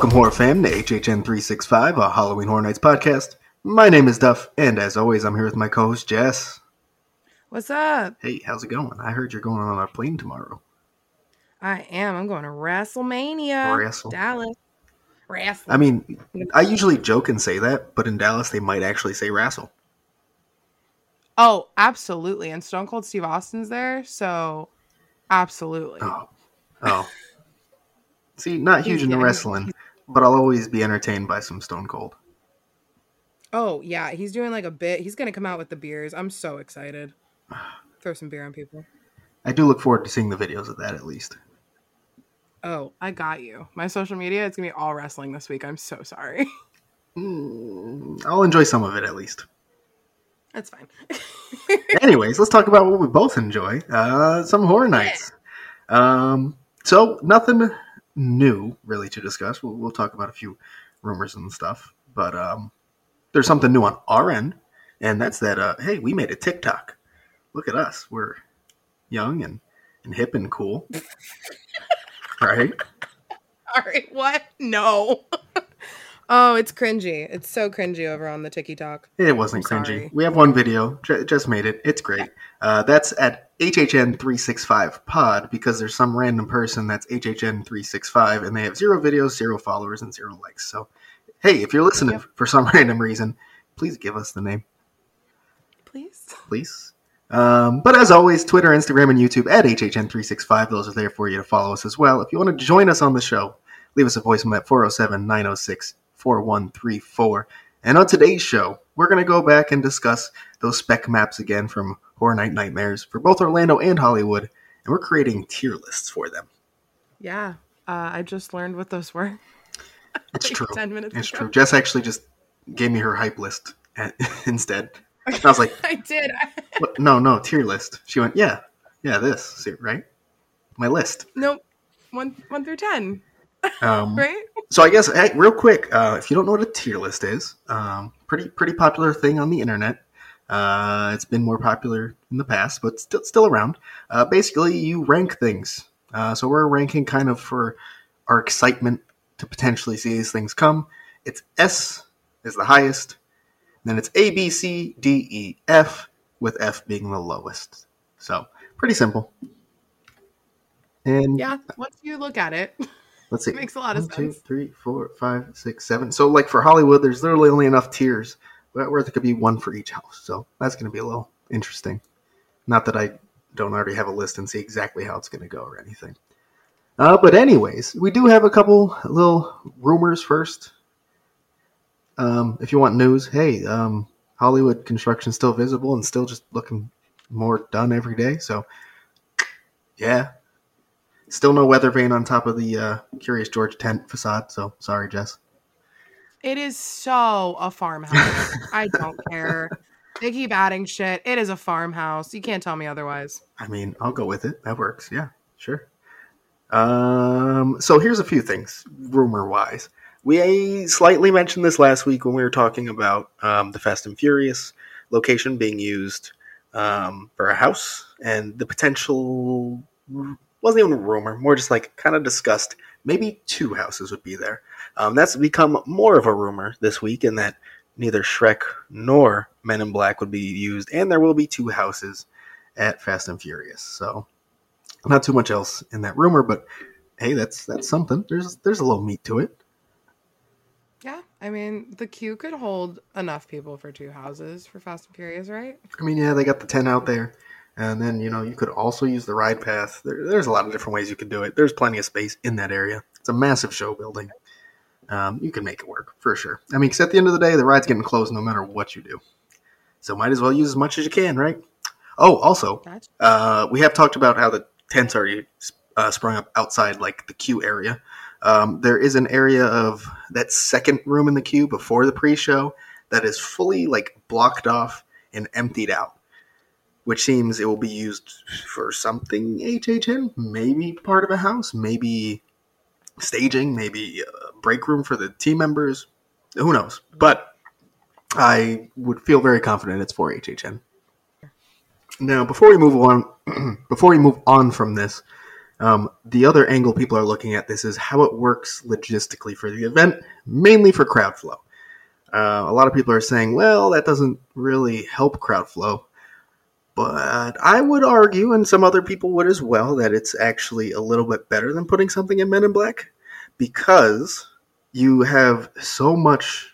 Welcome, horror fam, to HHN 365, a Halloween Horror Nights podcast. My name is Duff, and as always, I'm here with my co host, Jess. What's up? Hey, how's it going? I heard you're going on a plane tomorrow. I am. I'm going to WrestleMania. Wrestle. Dallas. Wrestle. I mean, I usually joke and say that, but in Dallas, they might actually say wrestle. oh, absolutely. And Stone Cold Steve Austin's there, so absolutely. Oh. Oh. See, not huge into wrestling, but I'll always be entertained by some Stone Cold. Oh, yeah. He's doing like a bit. He's going to come out with the beers. I'm so excited. Throw some beer on people. I do look forward to seeing the videos of that at least. Oh, I got you. My social media, it's going to be all wrestling this week. I'm so sorry. Mm, I'll enjoy some of it at least. That's fine. Anyways, let's talk about what we both enjoy. Uh, some horror nights. Um, so nothing new really to discuss. We'll, we'll talk about a few rumors and stuff, but um, there's something new on our end, and that's that. Uh, hey, we made a TikTok. Look at us. We're young and, and hip and cool, right? All right. What? No. Oh, it's cringy. It's so cringy over on the TikTok. It wasn't I'm cringy. sorry. We have one video. J- just made it. It's great. Uh, that's at HHN365 pod because there's some random person that's HHN365 and they have zero videos, zero followers, and zero likes. So, hey, if you're listening Yep. for some random reason, please give us the name, Please. please. Um, but as always, Twitter, Instagram, and YouTube at HHN365. Those are there for you to follow us as well. If you want to join us on the show, leave us a voicemail at 407 906 4134. And on today's show, we're going to go back and discuss those spec maps again from Horror Night Nightmares for both Orlando and Hollywood. And we're creating tier lists for them. Yeah. Uh, I just learned what those were. It's like true. 10 minutes It's ago. true. Jess actually just gave me her hype list at, instead. And I was like, I did. what? no, no, tier list. She went, yeah, yeah, this, See, right? My list. nope. One one through ten. Um, Right? So I guess, hey, real quick, uh, if you don't know what a tier list is, um, pretty pretty popular thing on the internet. Uh, it's been more popular in the past, but still still around. Uh, basically, you rank things. Uh, so we're ranking kind of for our excitement to potentially see these things come. It's S is the highest, then it's A B C D E F, with F being the lowest. So pretty simple. And Yeah. Once you look at it, Let's see. It makes a lot of One, sense. three, four, five, six, seven. So, like for Hollywood, there's literally only enough tiers there could be one for each house. So that's going to be a little interesting. Not that I don't already have a list and see exactly how it's going to go or anything. Uh, but anyways, we do have a couple little rumors first. Um, if you want news, hey, um, Hollywood construction still visible and still just looking more done every day. So, yeah, Still no weather vane on top of the uh, Curious George tent facade, so sorry, Jess. it is so a farmhouse. I don't care. They keep adding shit. It is a farmhouse. You can't tell me otherwise. I mean, I'll go with it. That works. Yeah, sure. Um, so here's a few things, rumor wise. We slightly mentioned this last week when we were talking about um, the Fast and Furious location being used um, for a house and the potential wasn't even a rumor, more just like kind of discussed. Maybe two houses would be there. Um, that's become more of a rumor this week, in that neither Shrek nor Men in Black would be used, and there will be two houses at Fast and Furious. So, not too much else in that rumor, but hey, that's that's something. There's there's a little meat to it. Yeah. I mean, the queue could hold enough people for two houses for Fast and Furious, right? I mean, yeah, they got the tent out there, and then you know you could also use the ride path. There, there's a lot of different ways you could do it. There's plenty of space in that area. It's a massive show building. Um, you can make it work for sure. I mean, because at the end of the day, the ride's getting closed no matter what you do. So might as well use as much as you can, right? Oh, also, uh, we have talked about how the tents already uh, sprung up outside, like the queue area. Um, there is an area of that second room in the queue before the pre-show that is fully like blocked off and emptied out, which seems it will be used for something HHN, maybe part of a house, maybe staging, maybe a break room for the team members. Who knows? But I would feel very confident it's for HHN. Now, before we move on, before we move on from this, Um, the other angle people are looking at this is how it works logistically for the event, mainly for crowd flow. Uh, a lot of people are saying, well, that doesn't really help crowd flow. But I would argue, and some other people would as well, that it's actually a little bit better than putting something in Men in Black because you have so much,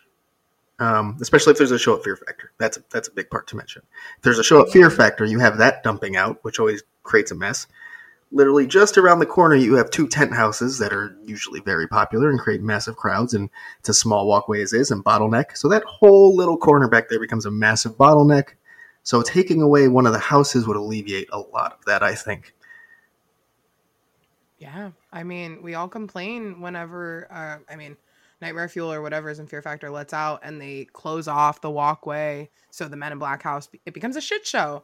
um, especially if there's a show at Fear Factor. That's a, that's a big part to mention. If there's a show at Fear Factor, you have that dumping out, which always creates a mess. Literally, just around the corner, you have two tent houses that are usually very popular and create massive crowds, and it's a small walkway as is and bottleneck. So that whole little corner back there becomes a massive bottleneck. So taking away one of the houses would alleviate a lot of that, I think. Yeah, I mean, we all complain whenever, uh, I mean, Nightmare Fuel or whatever is in Fear Factor lets out and they close off the walkway. So the Men in Black house, it becomes a shit show.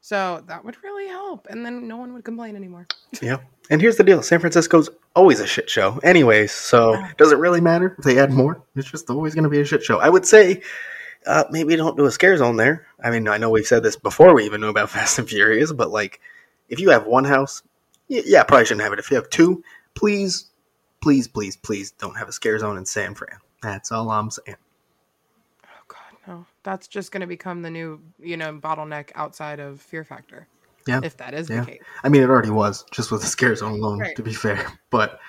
So that would really help. And then no one would complain anymore. Yeah. And here's the deal San Francisco's always a shit show, anyways. So does it really matter if they add more? It's just always going to be a shit show. I would say uh, maybe don't do a scare zone there. I mean, I know we've said this before we even knew about Fast and Furious, but like, if you have one house, yeah, probably shouldn't have it. If you have two, please, please, please, please don't have a scare zone in San Fran. That's all I'm saying. Oh, God, no. That's just going to become the new, you know, bottleneck outside of Fear Factor. Yeah. If that is Yeah. the case. I mean, it already was just with the scare zone alone, Right. to be fair. But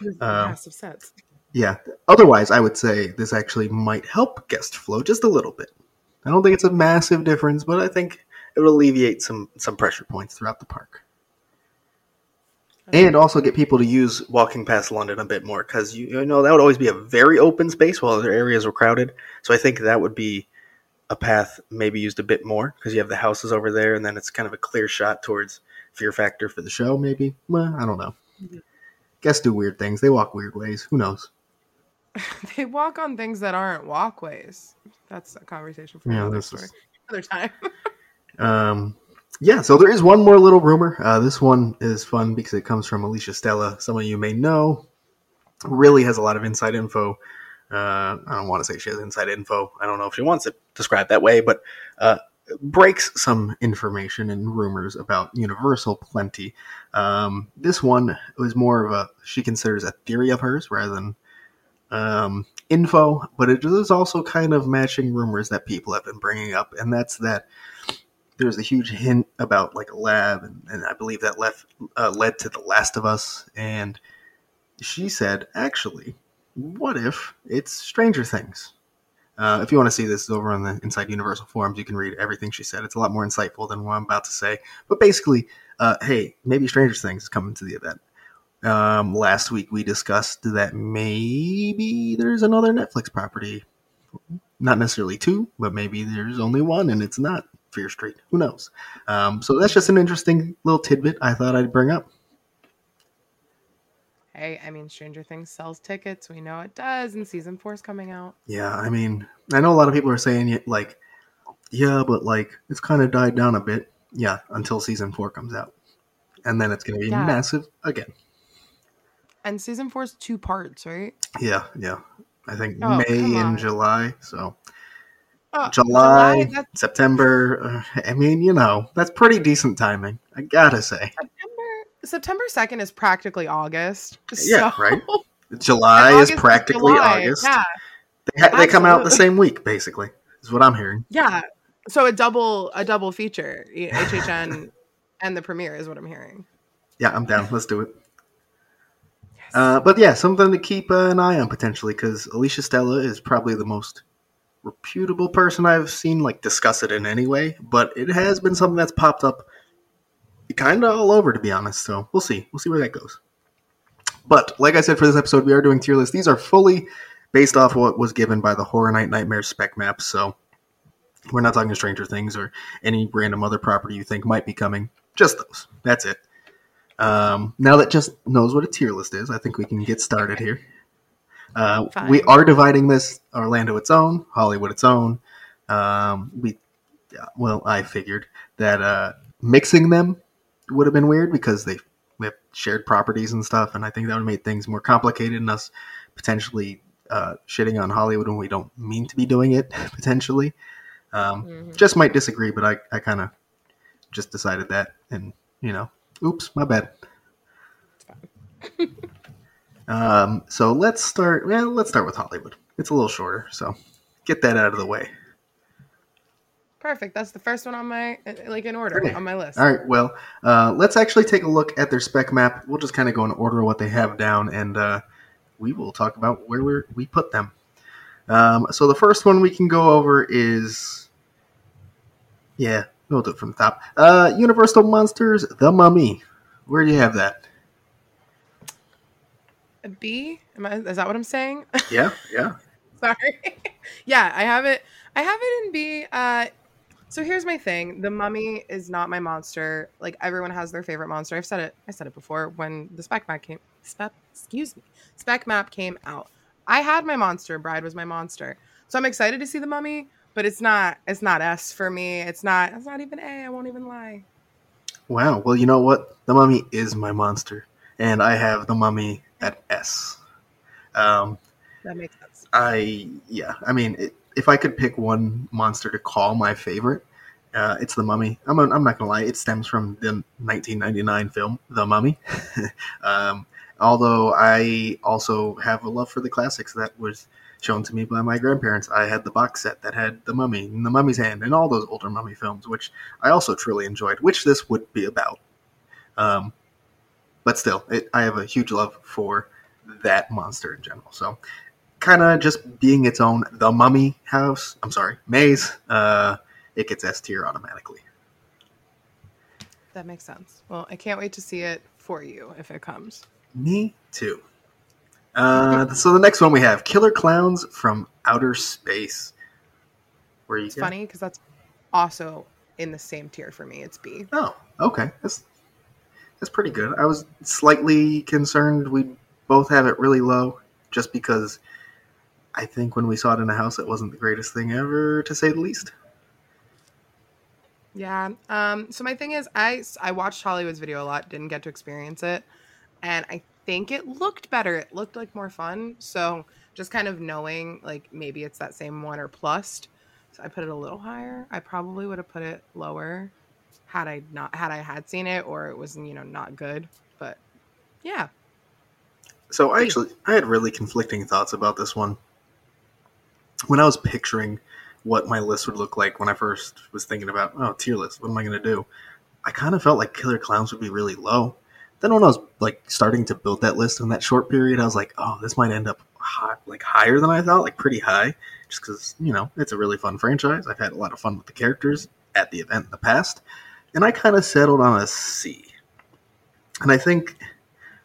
Um, massive sets. Yeah, otherwise, I would say this actually might help guest flow just a little bit. I don't think it's a massive difference, but I think it would alleviate some some pressure points throughout the park. and also get people to use walking past London a bit more because you, you know that would always be a very open space while other areas were crowded. So I think that would be a path maybe used a bit more because you have the houses over there, and then it's kind of a clear shot towards Fear Factor for the show. Maybe well, I don't know. Mhm. Guests do weird things. They walk weird ways. Who knows? they walk on things that aren't walkways. That's a conversation for Yeah, another story. is- Another time. Um, yeah, so there is one more little rumor. Uh, this one is fun because it comes from Alicia Stella. Some of you may know. Really has a lot of inside info. Uh, I don't want to say she has inside info. I don't know if she wants it described that way, but uh, breaks some information and rumors about Universal plenty. Um, this one was more of a she considers a theory of hers rather than um, info, but it is also kind of matching rumors that people have been bringing up, and that's that there's a huge hint about like a lab, and, and I believe that left uh, led to The Last of Us. And she said, actually, what if it's Stranger Things? Uh, if you want to see this it's over on the Inside Universal forums, you can read everything she said. It's a lot more insightful than what I'm about to say. But basically, uh, hey, maybe Stranger Things is coming to the event. Um, last week we discussed that maybe there's another Netflix property. Not necessarily two, but maybe there's only one and it's not Fear Street. Who knows? Um, so that's just an interesting little tidbit I thought I'd bring up. hey, I mean, Stranger Things sells tickets. We know it does, and season four is coming out. Yeah, I mean, I know a lot of people are saying it like, yeah, but like it's kind of died down a bit. Yeah, until season four comes out, and then it's going to be Yeah. massive again. And season four is two parts, right? Yeah, yeah. I think Oh, May and July. So Oh, July, that's September. Uh, I mean, you know, that's pretty decent timing. I gotta say. September. September second is practically August. Yeah, so- right. July is practically July. August. Yeah, They, ha- they come out the same week, basically. Is what I'm hearing. yeah. So a double a double feature, HHN and the premiere is what I'm hearing. Yeah, I'm down. Let's do it. Uh, but yeah, something to keep an eye on potentially because Alicia Stella is probably the most reputable person I've seen like discuss it in any way. But it has been something that's popped up kind of all over, to be honest. So we'll see. We'll see where that goes. But like I said for this episode, we are doing tier lists. These are fully based off what was given by the Horror Night Nightmare spec map. So we're not talking Stranger Things or any random other property you think might be coming. Just those. That's it. Um, now that Jess knows what a tier list is, I think we can get started here. Uh, we are dividing this Orlando its own, Hollywood its own. Um, we, well, I figured that uh, mixing them would have been weird because they we have shared properties and stuff, and I think that would have made things more complicated and us potentially uh, shitting on Hollywood when we don't mean to be doing it potentially. Um, Mhm. just might disagree, but I, I kind of just decided that, and you know, oops, my bad. um, so let's start. Well, let's start with Hollywood. It's a little shorter, so get that out of the way. Perfect. That's the first one on my like in order Okay. on my list. All right. Well, uh, let's actually take a look at their spec map. We'll just kind of go in order of what they have down, and uh, we will talk about where we we put them. Um, so the first one we can go over is, yeah, we'll do it from the top. Uh, Universal Monsters: The Mummy. Where do you have that? A B? Am I? Is that what I'm saying? Yeah, yeah. Sorry. yeah, I have it. I have it in B. Uh, so here's my thing: the Mummy is not my monster. Like everyone has their favorite monster. I've said it. I said it before when the spec map came. Spec, excuse me. Spec map came out. I had my monster. Bride was my monster. So I'm excited to see the Mummy, but it's not. It's not S for me. It's not. It's not even A. I won't even lie. Wow. Well, you know what? The Mummy is my monster, and I have the Mummy at S. Um, That makes sense. I yeah, I mean, it, if I could pick one monster to call my favorite, uh, it's the Mummy. I'm I'm not gonna lie, it stems from the 1999 film The Mummy. um, although I also have a love for the classics that was shown to me by my grandparents. I had the box set that had The Mummy and The Mummy's Hand and all those older Mummy films, which I also truly enjoyed. Which this would be about. Um, but still, it, I have a huge love for that monster in general. So kind of just being its own the mummy house i'm sorry maze uh it gets s tier automatically That makes sense. Well, I can't wait to see it for you if it comes. me too uh so the next one we have killer clowns from outer space where you It's funny because that's also in the same tier for me. It's B. oh okay that's that's pretty good i was slightly concerned we both have it really low just because i think when we saw it in a house it wasn't the greatest thing ever to say the least Yeah. Um. So my thing is, I I watched Hollywood's video a lot. Didn't get to experience it, and I think it looked better. It looked like more fun. So just kind of knowing, like maybe it's that same one or plus. So I put it a little higher. I probably would have put it lower had I not had I had seen it or it was you know not good. But yeah. So I actually I had really conflicting thoughts about this one. When I was picturing what my list would look like when I first was thinking about oh tier list, what am I to do? I kind of felt like Killer Clowns would be really low. Then when I was like starting to build that list in that short period, I was like, oh, this might end up high, like higher than I thought, like pretty high, just because you know it's a really fun franchise. I've had a lot of fun with the characters at the event in the past, and I kind of settled on a C. And I think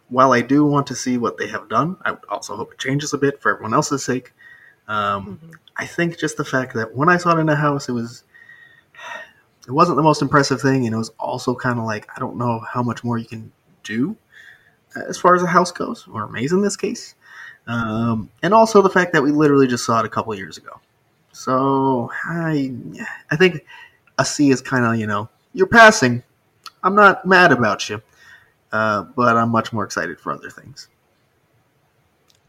while I do want to see what they have done, I would also hope it changes a bit for everyone else's sake. Um, Mhm. I think just the fact that when I saw it in the house, it was it wasn't the most impressive thing, and it was also kind of like I don't know how much more you can do uh, as far as a house goes, or a maze in this case, um, and also the fact that we literally just saw it a couple years ago. So I I think a C is kind of you know you're passing. I'm not mad about you, uh, but I'm much more excited for other things.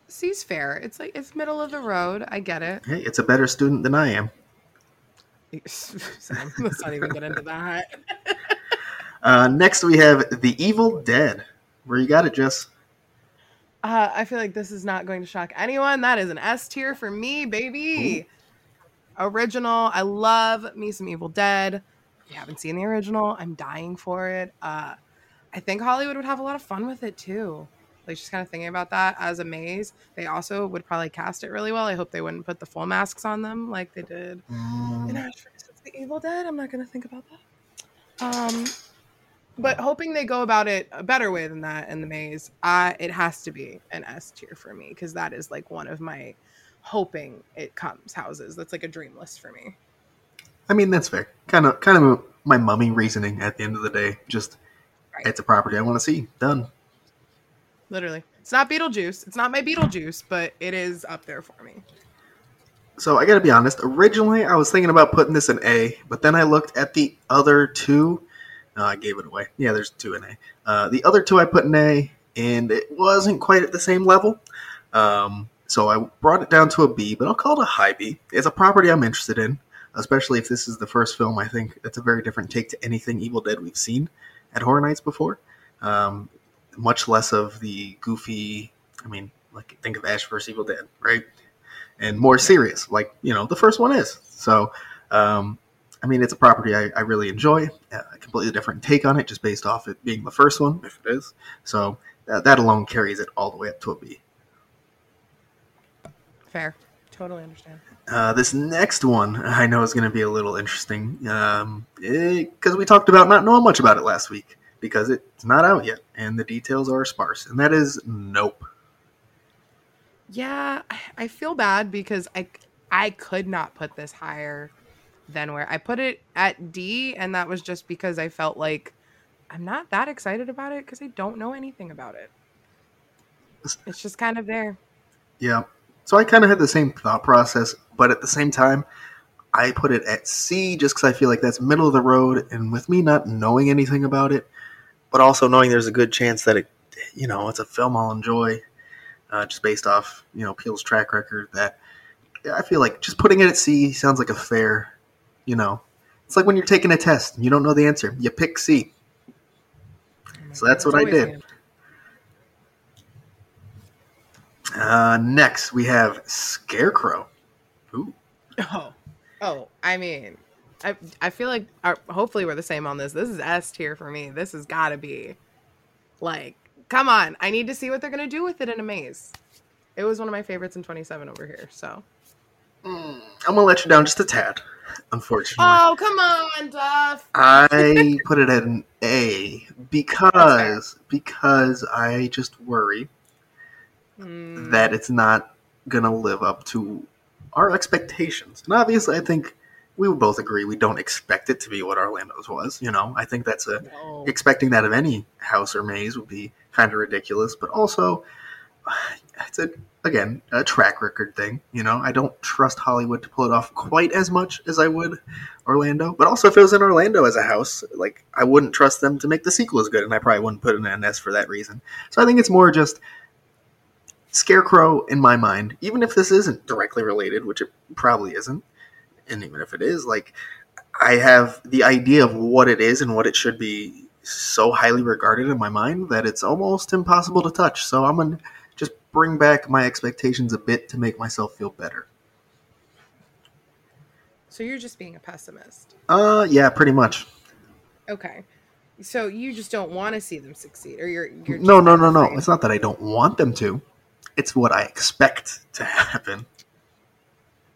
C's fair. It's like it's middle of the road. I get it. Hey, it's a better student than I am. Sam, let's not even get into that. Uh, next, we have The Evil Dead. Where you got it, Jess? Uh, I feel like this is not going to shock anyone. That is an S tier for me, baby. Original. I love me some Evil Dead. If you haven't seen the original, I'm dying for it. Uh, I think Hollywood would have a lot of fun with it too. Like just kind of thinking about that as a maze. They also would probably cast it really well. I hope they wouldn't put the full masks on them like they did in Mm, Ash versus the Evil Dead. I'm not gonna think about that. Um, but hoping they go about it a better way than that in the maze. Uh, it has to be an S tier for me because that is like one of my hoping it comes houses. That's like a dream list for me. I mean, that's fair. Kind of, kind of my mummy reasoning. At the end of the day, just Right. it's a property I want to see done. Literally, it's not Beetlejuice. It's not my Beetlejuice, but it is up there for me. So I got to be honest. Originally, I was thinking about putting this in A, but then I looked at the other two. No, I gave it away. Yeah, there's two in A. Uh, the other two I put in A, and it wasn't quite at the same level. Um, so I brought it down to a B, but I'll call it a high B. It's a property I'm interested in, especially if this is the first film. I think that's a very different take to anything Evil Dead we've seen at Horror Nights before. Um, much less of the goofy. I mean, like think of Ash vs Evil Dead, right? And more serious, like you know the first one is. So, um, I mean, it's a property I, I really enjoy. A completely different take on it, just based off it being the first one, if it is. So that, that alone carries it all the way up to a B. Fair. Totally understand. Uh, this next one I know is going to be a little interesting because um, we talked about not knowing much about it last week because it's not out yet and the details are sparse, and that is Nope. Yeah, I feel bad because I I could not put this higher than where I put it at D, and that was just because I felt like I'm not that excited about it because I don't know anything about it. It's just kind of there. Yeah. So I kind of had the same thought process, but at the same time, I put it at C just because I feel like that's middle of the road. And with me not knowing anything about it, but also knowing there's a good chance that it, you know, it's a film I'll enjoy, uh, just based off you know Peele's track record. That I feel like just putting it at C sounds like a fair, you know, it's like when you're taking a test, you don't know the answer, you pick C. So that's what I did. Uh, next, we have Scarecrow. Ooh. Oh, oh. I mean, I I feel like our, hopefully we're the same on this. This is S tier for me. This has got to be like, come on. I need to see what they're gonna do with it in a maze. It was one of my favorites in 27 over here. So mm, I'm gonna let you down just a tad. Unfortunately. Oh come on, Duff. I put it at an A because because I just worry mm. that it's not gonna live up to our expectations. And obviously, I think we would both agree we don't expect it to be what Orlando's was. You know, I think that's a no. expecting that of any house or maze would be kind of ridiculous. But also, it's a again a track record thing. You know, I don't trust Hollywood to pull it off quite as much as I would Orlando. But also, if it was in Orlando as a house, like I wouldn't trust them to make the sequel as good, and I probably wouldn't put it in an S for that reason. So I think it's more just Scarecrow, in my mind, even if this isn't directly related, which it probably isn't, and even if it is, like I have the idea of what it is and what it should be so highly regarded in my mind that it's almost impossible to touch. So I'm just bring back my expectations a bit to make myself feel better. So you're just being a pessimist. Uh, yeah, pretty much. Okay. So you just don't want to see them succeed, or you're you're no, no, no, no. It's not that I don't want them to it's what I expect to happen.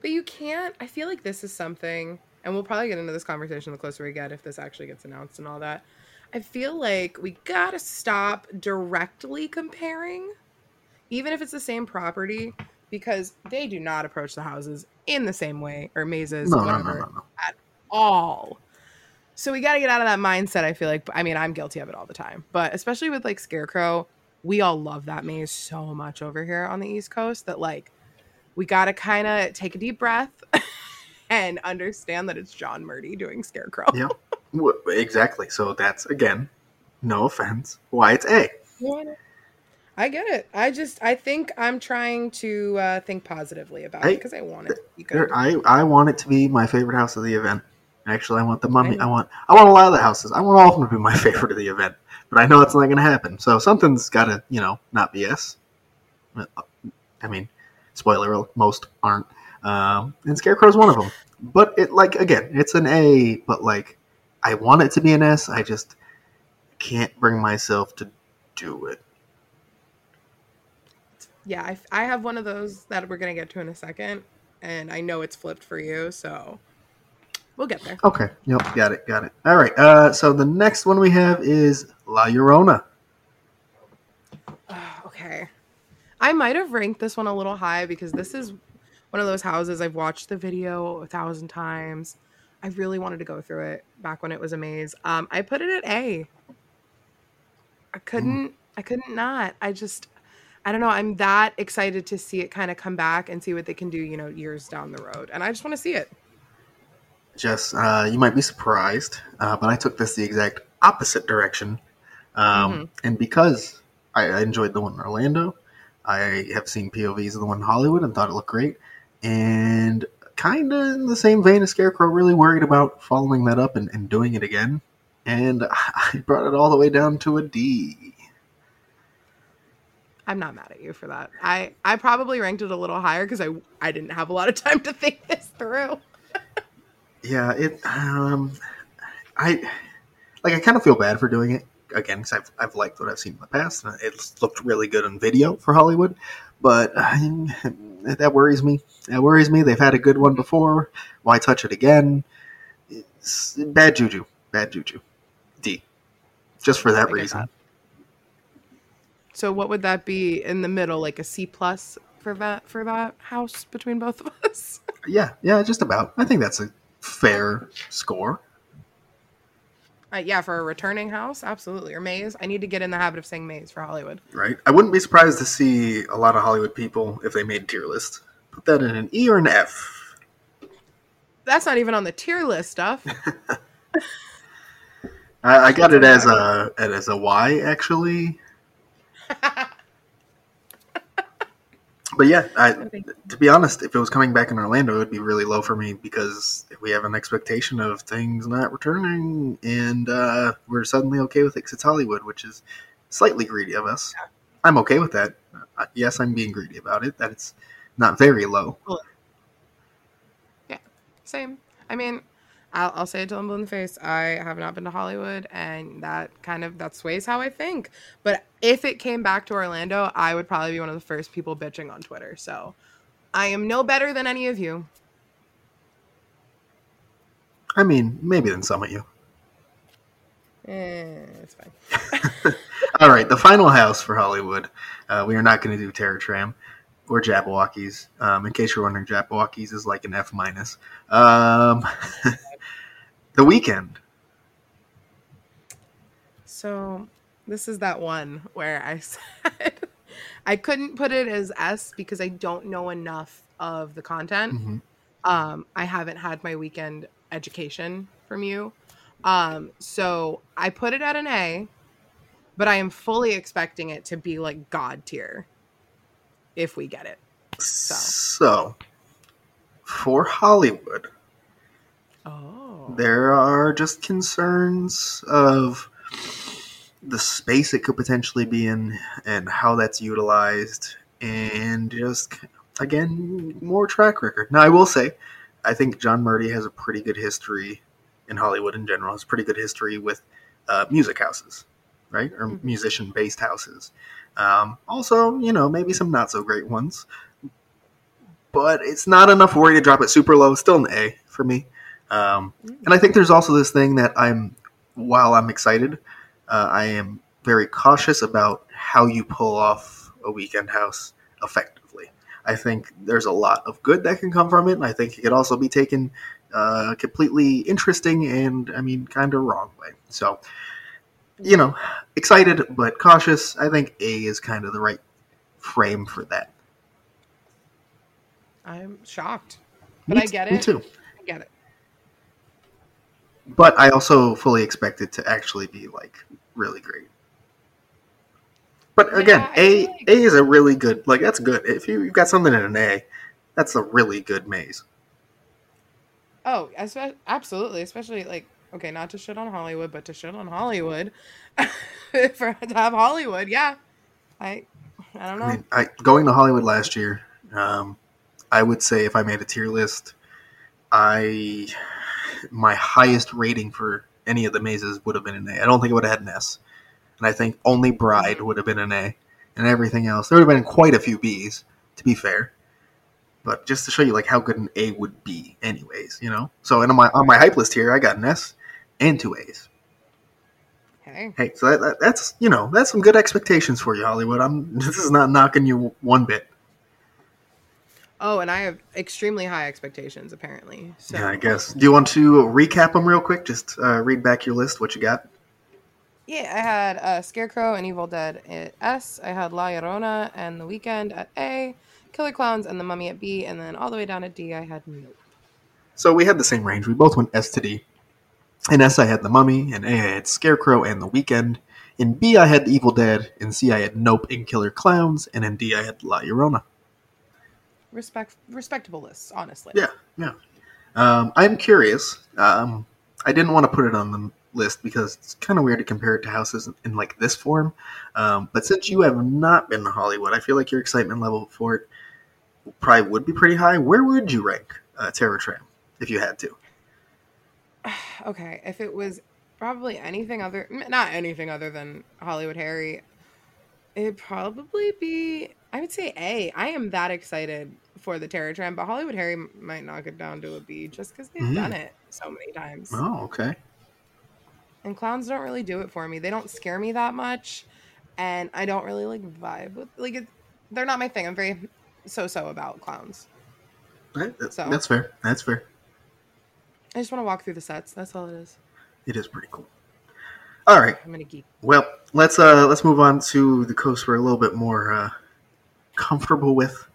But you can't. I feel like this is something, and we'll probably get into this conversation the closer we get if this actually gets announced and all that. I feel like we gotta stop directly comparing, even if it's the same property, because they do not approach the houses in the same way or mazes, no, whatever, no, no, at all. So we got to get out of that mindset. I feel like, I mean, I'm guilty of it all the time, but especially with like Scarecrow, we all love that maze so much over here on the East Coast that like we got to kind of take a deep breath and understand that it's John Murdy doing Scarecrow. yeah, exactly. So that's again, no offense, why it's A. I get it. I just I think I'm trying to uh, think positively about I, it because I want it to be. I I want it to be my favorite house of the event. Actually, I want the mummy. I, I want I want a lot of the houses. I want all of them to be my favorite of the event but I know it's not going to happen. So something's got to, you know, not be S. I mean, spoiler, most aren't. Um, and Scarecrow's one of them. But it, like, again, it's an A, but like, I want it to be an S. I just can't bring myself to do it. Yeah, I, I have one of those that we're going to get to in a second. And I know it's flipped for you, so We'll get there. Okay. Yep. Got it. Got it. All right. Uh, so the next one we have is La Llorona. okay. I might have ranked this one a little high because this is one of those houses I've watched the video a thousand times. I really wanted to go through it back when it was a maze. Um, I put it at A. I couldn't. Mm. I couldn't not. I just. I don't know. I'm that excited to see it kind of come back and see what they can do. You know, years down the road, and I just want to see it. Jess, uh, you might be surprised, uh, but I took this the exact opposite direction. Um, mm-hmm. And because I, I, enjoyed the one in Orlando, I have seen POVs of the one in Hollywood and thought it looked great. And kind of in the same vein as Scarecrow, really worried about following that up and, and doing it again. And I brought it all the way down to a D. I'm not mad at you for that. I I probably ranked it a little higher because I I didn't have a lot of time to think this through. yeah, it. Um, I like. I kind of feel bad for doing it again because I've I've liked what I've seen in the past. and It's looked really good on video for Hollywood, but uh, that worries me. That worries me. They've had a good one before. Why touch it again? It's bad juju. Bad juju. D. Just for that reason. that. So what would that be in the middle, like a C plus for that for that house between both of us? Yeah, yeah, just about. I think that's a fair score. Uh, yeah, for a returning house, absolutely. Or maze. I need to get in the habit of saying maze for Hollywood. right? I wouldn't be surprised to see a lot of Hollywood people if they made a tier list. Put that in an E or an F. That's not even on the tier list stuff. I, I got it as a as a Y actually, but yeah, I, to be honest, if it was coming back in Orlando, it would be really low for me because we have an expectation of things not returning, and uh, we're suddenly okay with it 'cause it's Hollywood, which is slightly greedy of us. I'm okay with that. Uh, yes, I'm being greedy about it. That it's not very low. Yeah, same. I mean, I'll, I'll say it till I'm blue in the face. I have not been to Hollywood, and that kind of that sways how I think. But if it came back to Orlando, I would probably be one of the first people bitching on Twitter. So I am no better than any of you. I mean, maybe than some of you. Eh, it's fine. All right, the final house for Hollywood. Uh, we are not going to do Terror Tram or Jabberwockies. Um, in case you're wondering, Jabberwockies is like an F minus. Um, the Weeknd. So this is that one where I said I couldn't put it as S because I don't know enough of the content. Mhm. Um, I haven't had my Weeknd education from you. Um, so I put it at an A, but I am fully expecting it to be like God tier if we get it. So, for Hollywood, Oh. there are just concerns of the space it could potentially be in and how that's utilized, and just again more track record. Now, I will say, I think John Murdy has a pretty good history in Hollywood in general. Has a pretty good history with uh, music houses, right, or Mhm. musician-based houses. Um, also, you know, maybe some not so great ones, but it's not enough worry to drop it super low. Still an A for me. Um, and I think there's also this thing that I'm, while I'm excited, uh, I am very cautious about how you pull off a Weeknd house effectively. I think there's a lot of good that can come from it, and I think it could also be taken uh, completely interesting and, I mean, kind of wrong way. So, you know, excited but cautious. I think A is kind of the right frame for that. I'm shocked. But I Me- get Me it. too. I get it. But I also fully expect it to actually be like really great. But again, I A like- A is a really good like that's good. If you, you've got something in an A, that's a really good maze. Oh, absolutely. Especially like okay, not to shit on Hollywood, but to shit on Hollywood for to have Hollywood. Yeah, I I don't know. I mean, I going to Hollywood last year. Um, I would say if I made a tier list, I my highest rating for any of the mazes would have been an A. I don't think it would have had an S, and I think only Bride would have been an A, and everything else there would have been quite a few Bs. To be fair, but just to show you like how good an A would be, anyways, you know. So and on my on my hype list here, I got an S and two A's. hey, Hey, so that, that, that's you know that's some good expectations for you, Hollywood. I'm this is not knocking you one bit. Oh, and I have extremely high expectations. Apparently, so Yeah, I guess. Do you want to recap them real quick? Just uh, read back your list. What you got? Yeah, I had uh, Scarecrow and Evil Dead at S. I had La Llorona and The Weeknd at A. Killer Clowns and The Mummy at B. And then all the way down at D, I had Nope. So we had the same range. We both went S to D. In S, I had the Mummy. In A, I had Scarecrow and the Weeknd. In B, I had Evil Dead. In C, I had Nope and Killer Clowns. And in D, I had La Llorona. Respect, respectable lists, honestly. Yeah, yeah. Um, I'm curious. Um, I didn't want to put it on the list because it's kind of weird to compare it to houses in, in like this form. Um, but since you have not been to Hollywood, I feel like your excitement level for it probably would be pretty high. Where would you rank uh, Terror Tram if you had to? okay, if it was probably anything other, not anything other than Hollywood Harry, it'd probably be. I would say A. I am that excited for the Terror Tram, but Hollywood Harry might knock it down to a B just because they've mm. done it so many times. Oh, okay. And clowns don't really do it for me. They don't scare me that much, and I don't really like vibe with like it, they're not my thing. I'm very so-so about clowns. Right, that, so that's fair. That's fair. I just want to walk through the sets. That's all it is. It is pretty cool. All right. I'm gonna geek. Well, let's uh let's move on to the coast we're a little bit more uh, comfortable with.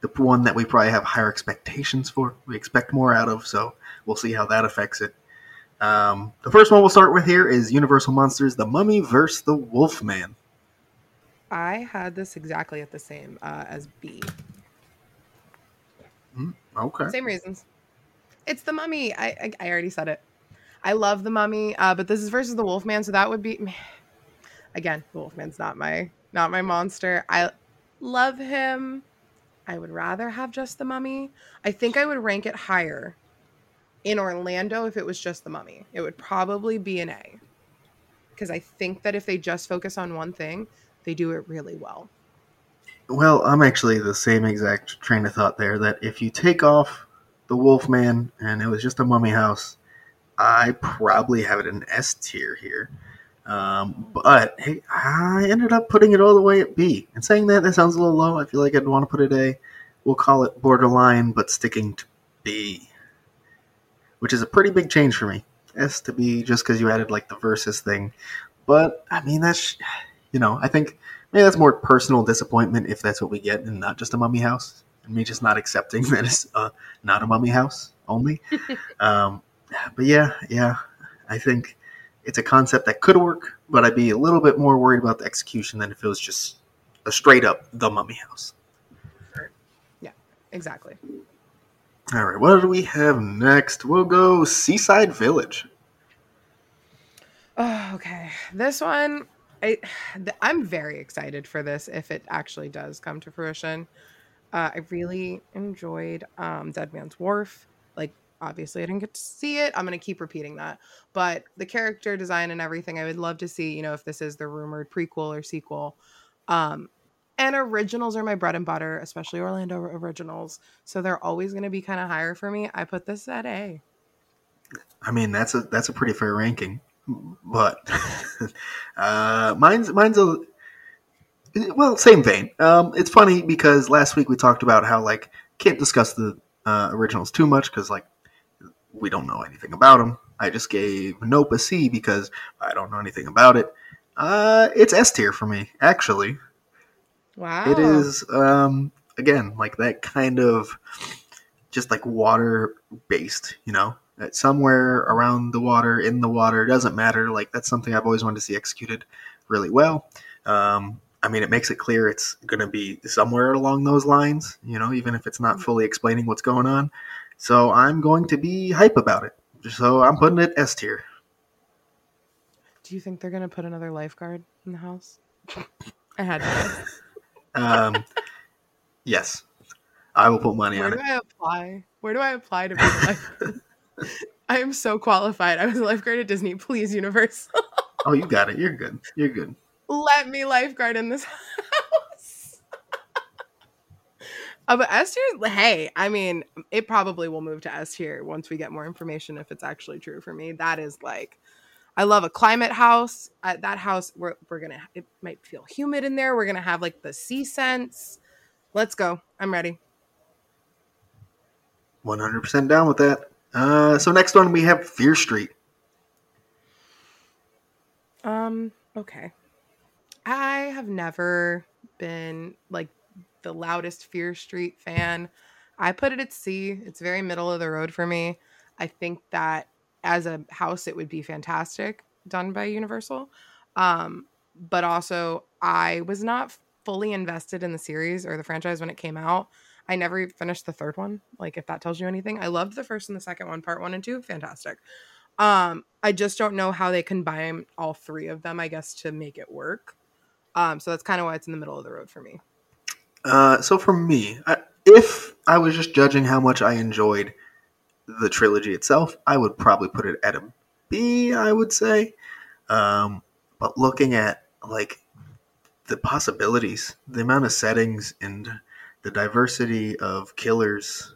The one that we probably have higher expectations for. We expect more out of, so we'll see how that affects it. Um, the first one we'll start with here is Universal Monsters: The Mummy vs. the Wolfman. I had this exactly at the same uh, as B. Mm, okay. Same reasons. It's the Mummy. I, I, I already said it. I love the Mummy, uh, but this is versus the Wolfman, so that would be again. The Wolfman's not my not my monster. I love him. I would rather have just the Mummy. I think I would rank it higher in Orlando if it was just the Mummy. It would probably be an A because I think that if they just focus on one thing, they do it really well. Well, I'm actually the same exact train of thought there. That if you take off the Wolfman and it was just a Mummy house, I probably have it in S tier here. Um, but hey, I ended up putting it all the way at B. And saying that, that sounds a little low. I feel like I'd want to put it A. We'll call it borderline, but sticking to B, which is a pretty big change for me. S to B, just because you added like the versus thing. But I mean, that's you know, I think maybe that's more personal disappointment if that's what we get, and not just a mummy house, and me just not accepting that it's uh, not a mummy house only. um, but yeah, yeah, I think it's a concept that could work, but I'd be a little bit more worried about the execution than if it was just a straight up the mummy house. Yeah, exactly. All right, what do we have next? We'll go Seaside Village. Oh, okay. This one, I, I'm very excited for this if it actually does come to fruition. Uh, I really enjoyed um, Dead Man's Wharf. Like obviously I didn't get to see it. I'm going to keep repeating that. But the character design and everything, I would love to see, you know, if this is the rumored prequel or sequel. Um, and originals are my bread and butter, especially Orlando originals. So they're always going to be kind of higher for me. I put this at A. I mean, that's a that's a pretty fair ranking. But uh, mine's mine's a well, same vein. Um, it's funny because last week we talked about how like can't discuss the uh, originals too much because like we don't know anything about them. I just gave Nope a C because I don't know anything about it. Uh, it's S tier for me, actually. Wow. It is, um, again, like that kind of just like water based, you know? It's somewhere around the water, in the water, doesn't matter. Like, that's something I've always wanted to see executed really well. Um, I mean, it makes it clear it's going to be somewhere along those lines, you know, even if it's not fully explaining what's going on. So I'm going to be hype about it. So I'm putting it S tier. Do you think they're going to put another lifeguard in the house? I had to. um, yes, I will put money Where on it. Where do I apply? Where do I apply to be a lifeguard? I am so qualified. I was a lifeguard at Disney. Please, Universal. oh, you got it. You're good. You're good. Let me lifeguard in this Uh, but S tier, hey, I mean, it probably will move to S tier once we get more information if it's actually true for me. That is like, I love a climate house. At that house, we're, we're gonna, it might feel humid in there. We're gonna have like the sea scents. Let's go. I'm ready. 100% down with that. Uh, so next one we have Fear Street. Um, okay. I have never been like the loudest Fear Street fan. I put it at C. It's very middle of the road for me. I think that as a house, it would be fantastic done by Universal. Um, but also, I was not fully invested in the series or the franchise when it came out. I never finished the third one. Like, if that tells you anything, I loved the first and the second one, part one and two, fantastic. Um, I just don't know how they combine all three of them, I guess, to make it work. Um, so that's kind of why it's in the middle of the road for me. Uh, so for me, I, if I was just judging how much I enjoyed the trilogy itself, I would probably put it at a B. I would say, um, but looking at like the possibilities, the amount of settings, and the diversity of killers,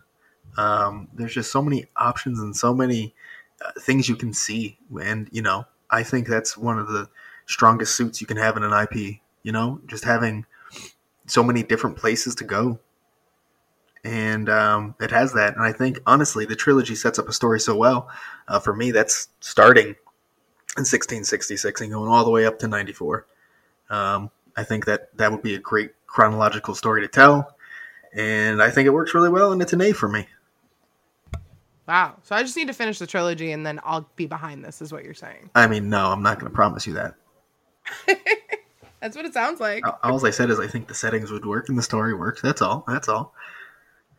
um, there's just so many options and so many uh, things you can see. And you know, I think that's one of the strongest suits you can have in an IP. You know, just having so many different places to go. And um, it has that. And I think, honestly, the trilogy sets up a story so well. Uh, for me, that's starting in 1666 and going all the way up to 94. Um, I think that that would be a great chronological story to tell. And I think it works really well, and it's an A for me. Wow. So I just need to finish the trilogy and then I'll be behind this, is what you're saying. I mean, no, I'm not going to promise you that. That's what it sounds like. All I said is I think the settings would work and the story works. That's all. That's all.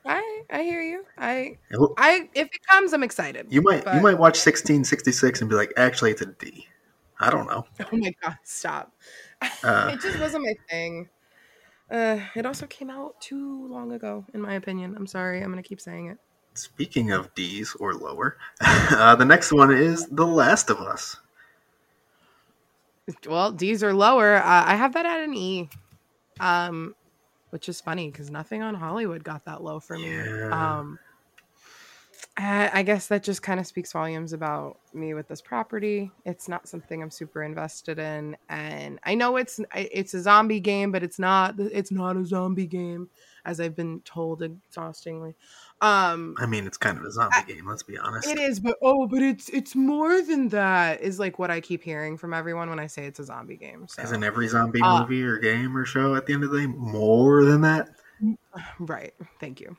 I I hear you. I I if it comes, I'm excited. You might but... you might watch 1666 and be like, actually, it's a D. I don't know. Oh my god, stop! Uh, it just wasn't my thing. Uh, it also came out too long ago, in my opinion. I'm sorry. I'm gonna keep saying it. Speaking of D's or lower, uh, the next one is The Last of Us. Well, D's are lower. Uh, I have that at an E. Um, which is funny because nothing on Hollywood got that low for me. Yeah. Um, I guess that just kind of speaks volumes about me with this property. It's not something I'm super invested in, and I know it's it's a zombie game, but it's not. It's not a zombie game, as I've been told exhaustingly. Um, I mean, it's kind of a zombie I, game. Let's be honest. It is, but oh, but it's it's more than that. Is like what I keep hearing from everyone when I say it's a zombie game. So. Isn't every zombie uh, movie or game or show at the end of the day more than that? Right. Thank you.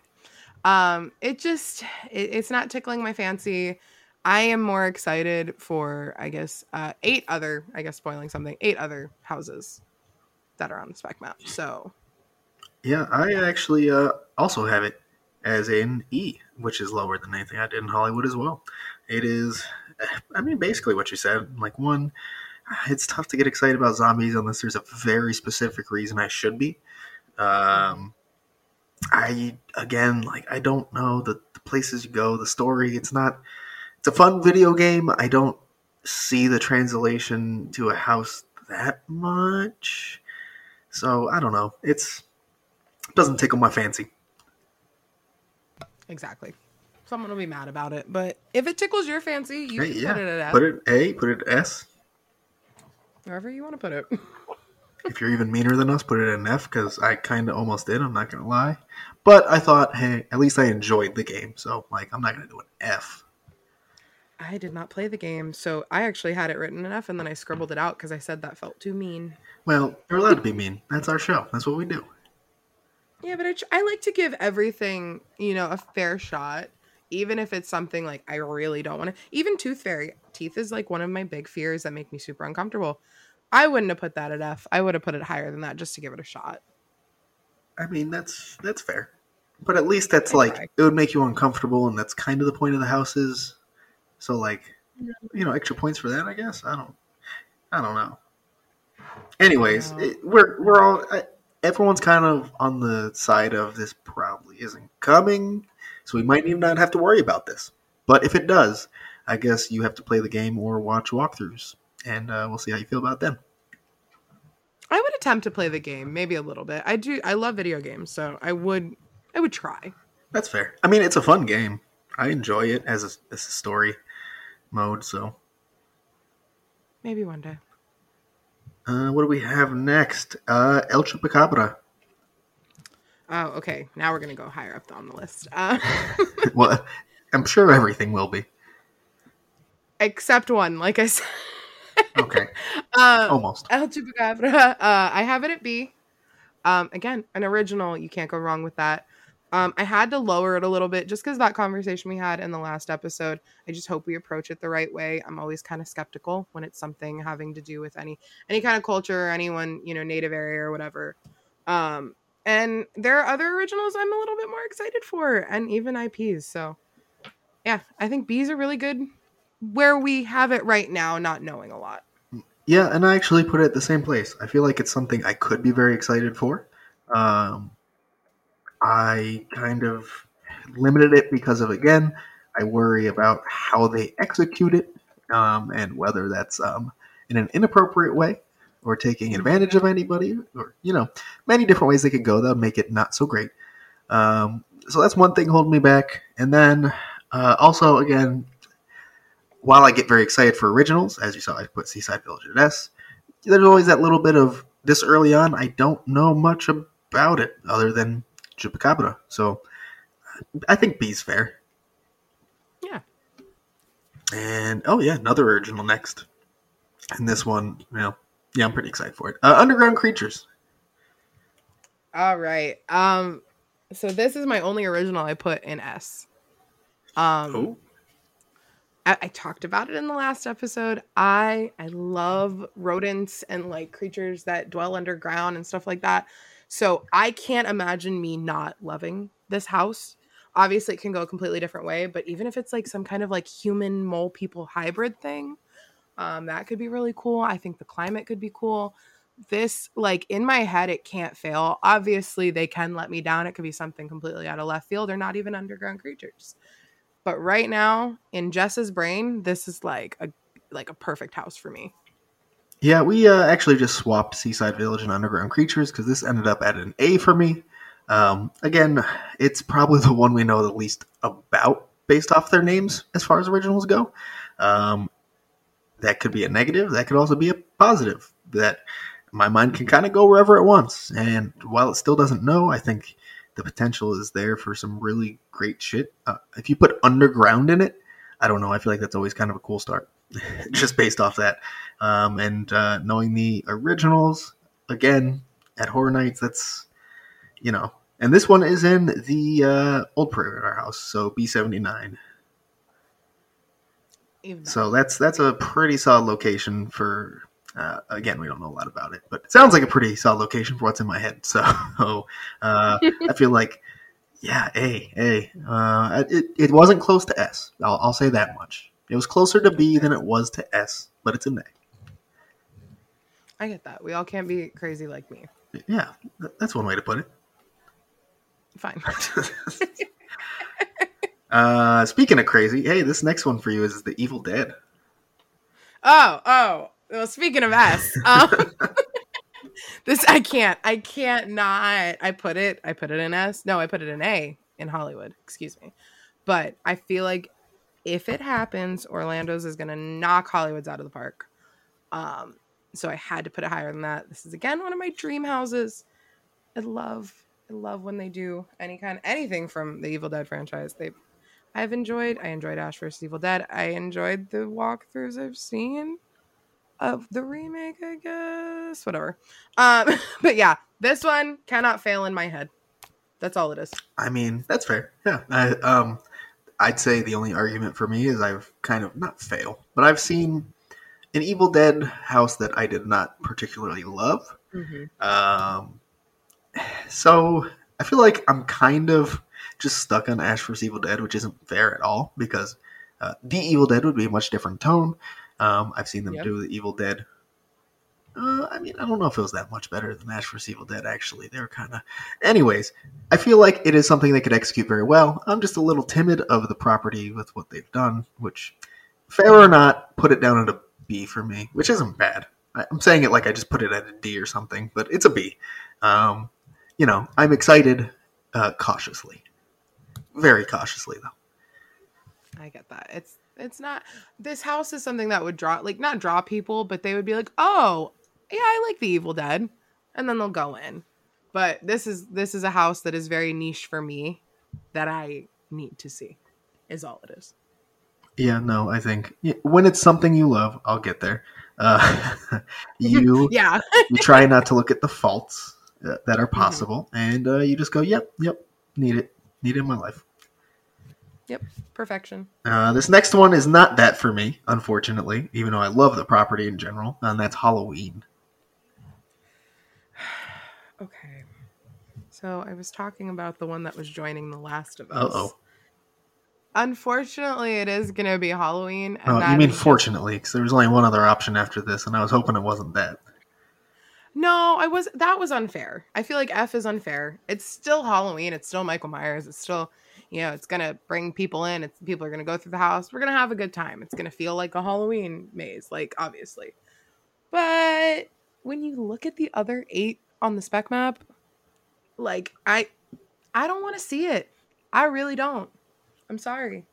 Um, it just it, it's not tickling my fancy. I am more excited for I guess uh, eight other I guess spoiling something eight other houses that are on the spec map. So yeah, I actually uh, also have it as in E, which is lower than anything I did in Hollywood as well. It is, I mean, basically what you said. Like, one, it's tough to get excited about zombies unless there's a very specific reason I should be. Um, I, again, like, I don't know the, the places you go, the story. It's not, it's a fun video game. I don't see the translation to a house that much. So, I don't know. It's, doesn't tickle my fancy. Exactly. Someone will be mad about it, but if it tickles your fancy, you hey, yeah. put it at F. Put it A, put it S. Wherever you want to put it. if you're even meaner than us, put it in F because I kind of almost did. I'm not gonna lie, but I thought, hey, at least I enjoyed the game, so like I'm not gonna do an F. I did not play the game, so I actually had it written in F, and then I scribbled it out because I said that felt too mean. Well, you're allowed to be mean. That's our show. That's what we do. Yeah, but I, I like to give everything, you know, a fair shot, even if it's something like I really don't want to. Even Tooth Fairy, teeth is like one of my big fears that make me super uncomfortable. I wouldn't have put that at F. I would have put it higher than that just to give it a shot. I mean, that's that's fair, but at least that's like it would make you uncomfortable, and that's kind of the point of the houses. So, like, mm-hmm. you know, extra points for that, I guess. I don't, I don't know. Anyways, it, we're we're all. I, everyone's kind of on the side of this probably isn't coming, so we might even not have to worry about this. But if it does, I guess you have to play the game or watch walkthroughs, and uh, we'll see how you feel about them. I would attempt to play the game, maybe a little bit. I do. I love video games, so I would. I would try. That's fair. I mean, it's a fun game. I enjoy it as a, as a story mode. So maybe one day. Uh, what do we have next? Uh, El Chupacabra. Oh, okay. Now we're gonna go higher up on the list. Uh- well, I'm sure everything will be, except one. Like I said. okay. Um, Almost. El Chupacabra. Uh, I have it at B. Um, again, an original. You can't go wrong with that. Um, I had to lower it a little bit just because that conversation we had in the last episode. I just hope we approach it the right way. I'm always kind of skeptical when it's something having to do with any any kind of culture or anyone you know native area or whatever. Um, and there are other originals I'm a little bit more excited for, and even IPs. So, yeah, I think B are really good, where we have it right now, not knowing a lot. Yeah, and I actually put it at the same place. I feel like it's something I could be very excited for. Um, I kind of limited it because of again, I worry about how they execute it um, and whether that's um, in an inappropriate way or taking advantage of anybody, or you know, many different ways they could go that would make it not so great. Um, so that's one thing holding me back. And then uh, also, again, while I get very excited for originals, as you saw, I put Seaside Village at S. There's always that little bit of this early on. I don't know much about it other than Chupacabra, so I think B's fair. Yeah. And oh yeah, another original next. And this one, you know, yeah, I'm pretty excited for it. Uh, Underground Creatures. All right. Um, so this is my only original I put in S. Um, Oh, I, I talked about it in the last episode. I I love rodents and like creatures that dwell underground and stuff like that. So I can't imagine me not loving this house. Obviously, it can go a completely different way, but even if it's like some kind of like human mole people hybrid thing, um, that could be really cool. I think the climate could be cool. This, like in my head, it can't fail. Obviously, they can let me down. It could be something completely out of left field or not even underground creatures. But right now, in Jess's brain, this is like a like a perfect house for me. Yeah. We uh, actually just swapped Seaside Village and Underground Creatures because this ended up at an A for me. Um, again, it's probably the one we know the least about based off their names as far as originals go. Um, that could be a negative. That could also be a positive. That my mind can kind of go wherever it wants. And while it still doesn't know, I think the potential is there for some really great shit. Uh, if you put underground in it, I don't know. I feel like that's always kind of a cool start, just based off that. Um, and uh, knowing the originals again at Horror Nights, that's you know. And this one is in the uh, old Prairie House, so B seventy nine. So that's that's a pretty solid location for. Uh, again, we don't know a lot about it, but it sounds like a pretty solid location for what's in my head. So uh, I feel like, yeah, A, A. Uh, it, it wasn't close to S. I'll, I'll say that much. It was closer to B than it was to S, but it's an A. I get that. We all can't be crazy like me. Yeah, that's one way to put it. Fine. uh, speaking of crazy, hey, this next one for you is The Evil Dead. oh, oh. Well, speaking of S, um, this I can't. I can't not. I put it. I put it in S. No, I put it in A in Hollywood. Excuse me. But I feel like if it happens, Orlando's is gonna knock Hollywood's out of the park. Um, so I had to put it higher than that. This is again one of my dream houses. I love, I love when they do any kind anything from the Evil Dead franchise. They, I've enjoyed. I enjoyed Ash vs Evil Dead. I enjoyed the walkthroughs I've seen of the remake. I guess whatever. Um, but yeah, this one cannot fail in my head. That's all it is. I mean, that's fair. Yeah. I, um, I'd say the only argument for me is I've kind of not fail, but I've seen an Evil Dead house that I did not particularly love. Um, so I feel like I'm kind of just stuck on Ash vs Evil Dead, which isn't fair at all because uh, the Evil Dead would be a much different tone. Um, I've seen them Yep. do the Evil Dead. Uh, I mean, I don't know if it was that much better than Ash vs Evil Dead. Actually, they were kind of. Anyways, I feel like it is something they could execute very well. I'm just a little timid of the property with what they've done, which, fair or not, put it down at a B for me, which isn't bad. I'm saying it like I just put it at a D or something, but it's a B. Um, you know, I'm excited uh, cautiously. Very cautiously, though. I get that. It's it's not this house is something that would draw like not draw people, but they would be like, "Oh, yeah, I like the Evil Dead." And then they'll go in. But this is this is a house that is very niche for me that I need to see. Is all it is. Yeah, no, I think yeah, when it's something you love, I'll get there. Uh, you Yeah. you try not to look at the faults uh, that are possible, and uh, you just go, "Yep, yep, need it, need it in my life." Yep, perfection. Uh, this next one is not that for me, unfortunately, even though I love the property in general, and that's Halloween. So I was talking about the one that was joining The Last of Us. Uh-oh. Unfortunately, it is going to be Halloween. Oh, you mean is fortunately? Because there was only one other option after this, and I was hoping it wasn't that. No, I was that was unfair. I feel like F is unfair. It's still Halloween. It's still Michael Myers. It's still, you know, it's gonna bring people in. It's people are gonna go through the house. We're gonna have a good time. It's gonna feel like a Halloween maze, like obviously. But when you look at the other eight on the spec map, like I, I don't want to see it. I really don't. I'm sorry.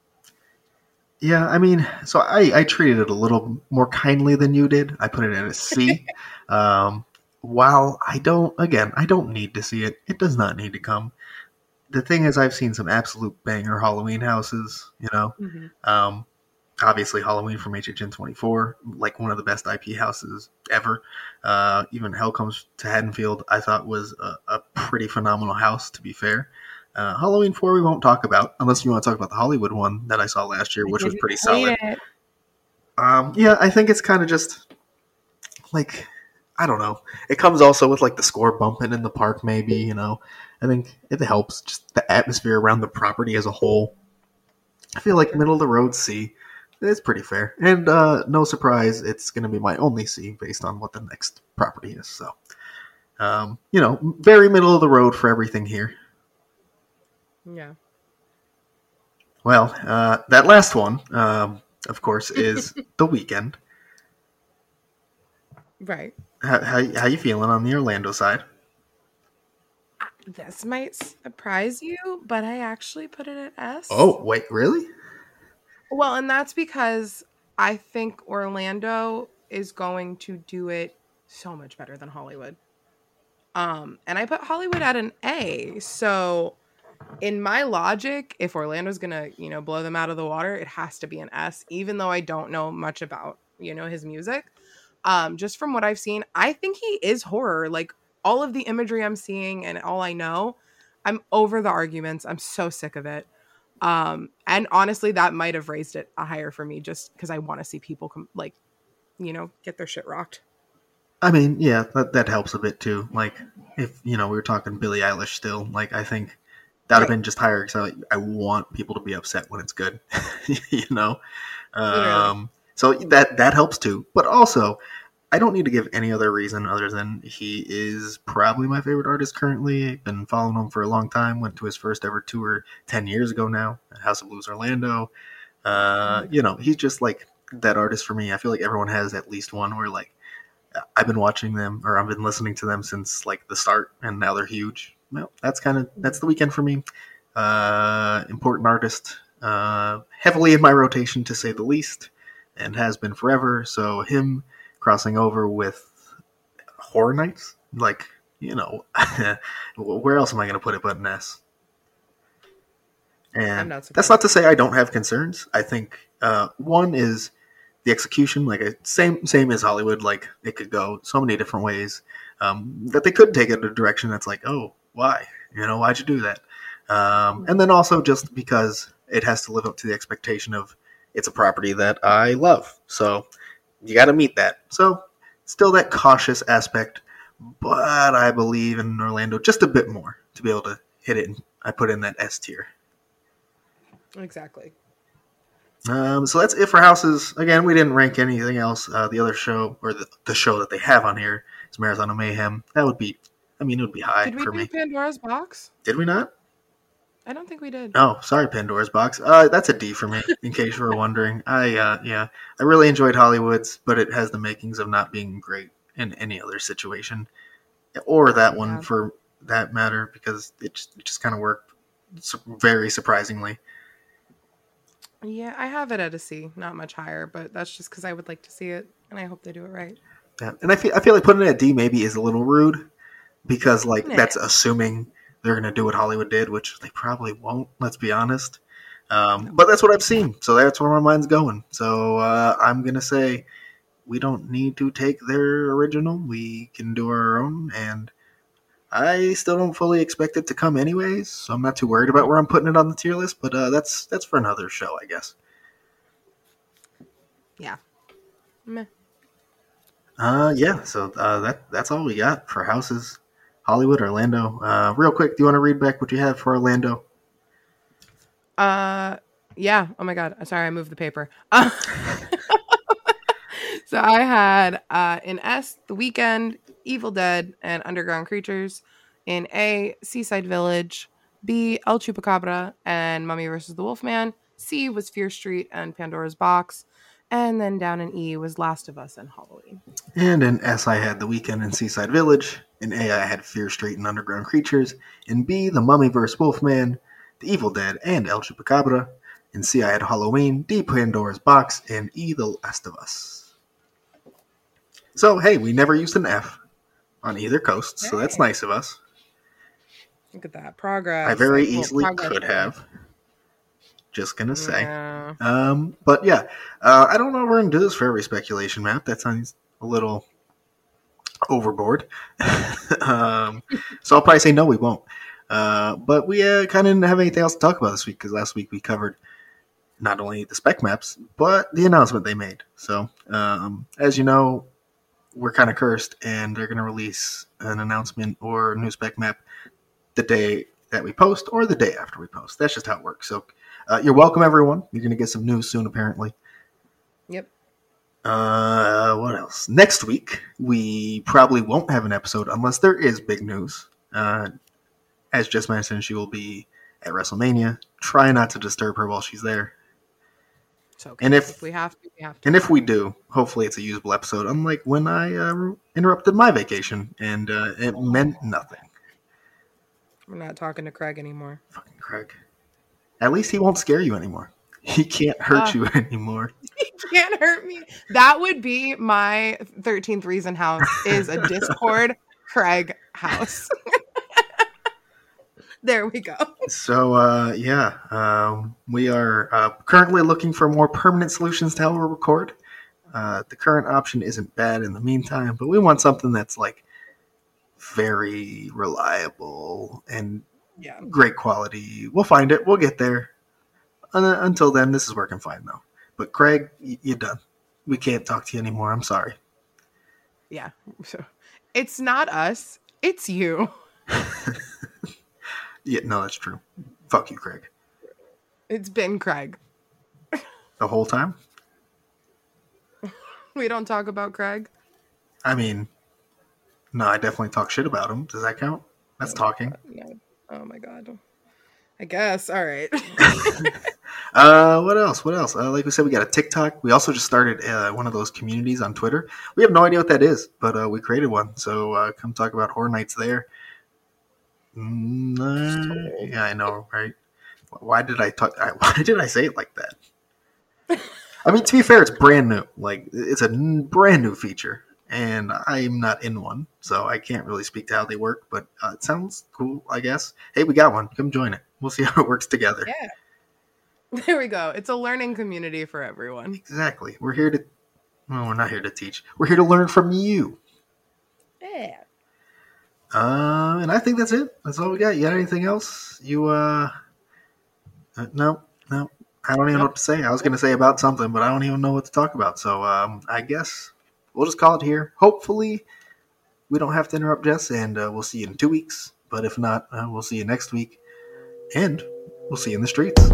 Yeah, I mean, so I, I treated it a little more kindly than you did. I put it in a C. um, while I don't, again, I don't need to see it. It does not need to come. The thing is, I've seen some absolute banger Halloween houses. You know, um, obviously Halloween from HHN24, like one of the best IP houses ever. Uh, even Hell Comes to Haddonfield, I thought was a, a pretty phenomenal house. To be fair. Uh, Halloween 4 we won't talk about unless you want to talk about the Hollywood one that I saw last year, which was pretty solid. Um, yeah, I think it's kind of just like I don't know. It comes also with like the score bumping in the park, maybe you know. I think it helps just the atmosphere around the property as a whole. I feel like middle of the road C. It's pretty fair, and uh, no surprise, it's going to be my only C based on what the next property is. So, um, you know, very middle of the road for everything here. Yeah. Well, uh, that last one, um, of course, is the Weeknd. Right. How, how, how you feeling on the Orlando side? This might surprise you, but I actually put it at S. Oh, wait, really? Well, and that's because I think Orlando is going to do it so much better than Hollywood. Um, and I put Hollywood at an A. So in my logic, if Orlando's gonna, you know, blow them out of the water, it has to be an S, even though I don't know much about, you know, his music. Um, just from what I've seen, I think he is horror. Like all of the imagery I'm seeing and all I know, I'm over the arguments. I'm so sick of it. Um, and honestly, that might have raised it a higher for me just because I want to see people come, like, you know, get their shit rocked. I mean, yeah, that, that helps a bit too. Like, if, you know, we were talking Billie Eilish still, like, I think that would have Right. been just higher because I, I want people to be upset when it's good, you know? Um, so that, that helps too. But also, I don't need to give any other reason other than he is probably my favorite artist currently. Been following him for a long time. Went to his first ever tour 10 years ago now at House of Blues Orlando. Uh, you know, he's just like that artist for me. I feel like everyone has at least one where like I've been watching them or I've been listening to them since like the start and now they're huge. Well, that's kind of that's the Weeknd for me. Uh, important artist, uh, heavily in my rotation to say the least, and has been forever. So him crossing over with Horror Nights, like you know, where else am I going to put it but an S? And not that's not to say I don't have concerns. I think uh, one is the execution, like same same as Hollywood. Like it could go so many different ways um, that they could take it in a direction that's like, oh, why? You know, why'd you do that? Um, and then also just because it has to live up to the expectation of it's a property that I love. So you got to meet that. So still that cautious aspect, but I believe in Orlando just a bit more to be able to hit it. And I put in that S tier. Exactly. Um, so that's it for houses. Again, we didn't rank anything else. Uh, the other show or the, the show that they have on here is Marathon of Mayhem. That would be, I mean, it would be high Did we for do me. Pandora's box? Did we not? I don't think we did. Oh, sorry, Pandora's Box. Uh, that's a D for me, in case you were wondering. I, uh, yeah, I really enjoyed Hollywood's, but it has the makings of not being great in any other situation, or that one Yeah. for that matter, because it just, it just kind of worked very surprisingly. Yeah, I have it at a C, not much higher, but that's just because I would like to see it, and I hope they do it right. Yeah, and I feel I feel like putting it at D maybe is a little rude, because like Nah. that's assuming they're gonna do what Hollywood did, which they probably won't. Let's be honest. Um, but that's what I've seen, so that's where my mind's going. So uh, I'm gonna say we don't need to take their original. We can do our own, and I still don't fully expect it to come anyways. So I'm not too worried about where I'm putting it on the tier list. But uh, that's that's for another show, I guess. Meh. Uh, yeah. So uh, that that's all we got for houses, Hollywood, Orlando. Uh, real quick, do you want to read back what you have for Orlando? Uh, yeah. Oh my god. Sorry, I moved the paper. so I had uh, in S, The Weeknd, Evil Dead, and Underground Creatures. In A, Seaside Village. B, El Chupacabra and Mummy versus the Wolfman. C was Fear Street and Pandora's Box. And then down in E was Last of Us and Halloween. And in S, I had The Weeknd and Seaside Village. In A, I had Fear Street and Underground Creatures. In B, The Mummy vs. Wolfman, The Evil Dead, and El Chupacabra. In C, I had Halloween, D, Pandora's Box, and E, The Last of Us. So, hey, we never used an F on either coast, so that's nice of us. Look at that progress. I very Like, easily progress. could have. Just gonna say. Yeah. Um, but yeah, uh, I don't know if we're gonna do this for every speculation map. That sounds a little overboard. um, so I'll probably say no, we won't. Uh, but we uh, kind of didn't have anything else to talk about this week because last week we covered not only the spec maps but the announcement they made. So um, as you know, we're kind of cursed, and they're gonna release an announcement or new spec map the day that we post or the day after we post. That's just how it works. So uh, you're welcome, everyone. You're going to get some news soon, apparently. Yep. Uh, what else? Next week, we probably won't have an episode unless there is big news. Uh, as Jess mentioned, she will be at WrestleMania. Try not to disturb her while she's there. It's okay. And if- we have to, we have to. And if we do, hopefully it's a usable episode, unlike when I uh, interrupted my vacation and uh, it meant nothing. We're not talking to Craig anymore. Fucking Craig. At least he won't scare you anymore. He can't hurt Ah. you anymore. He can't hurt me. That would be my 13th reason house is a Discord Craig house. there we go. So uh, yeah, um, we are uh, currently looking for more permanent solutions to how we record. Uh, the current option isn't bad in the meantime, but we want something that's like very reliable and Yeah. great quality. We'll find it. We'll get there. Un- until then, this is working fine though. But Craig, you're done. We can't talk to you anymore. I'm sorry. Yeah. So it's not us, it's you. Yeah, no, that's true. Fuck you, Craig. It's been Craig. The whole time. We don't talk about Craig. I mean, no, I definitely talk shit about him. Does that count? That's oh talking. No. Oh my god. I guess. All right. Uh, what else? What else? Uh, like we said, we got a TikTok. We also just started uh, one of those communities on Twitter. We have no idea what that is, but uh, we created one. So uh, come talk about horror nights there. Mm, uh, yeah, I know, right? Why did I talk? I, why did I say it like that? I mean, to be fair, it's brand new. Like it's a n- brand new feature, and I'm not in one, so I can't really speak to how they work. But uh, it sounds cool, I guess. Hey, we got one. Come join it. We'll see how it works together. yeah. There we go. It's a learning community for everyone. Exactly. We're here to. Well, we're not here to teach. We're here to learn from you. Yeah. Uh, and I think that's it. That's all we got. You got anything else? You uh, uh no, no. I don't even know what to say. I was going to say about something, but I don't even know what to talk about. So um, I guess we'll just call it here. Hopefully, we don't have to interrupt Jess, and uh, we'll see you in two weeks. But if not, uh, we'll see you next week, and we'll see you in the streets.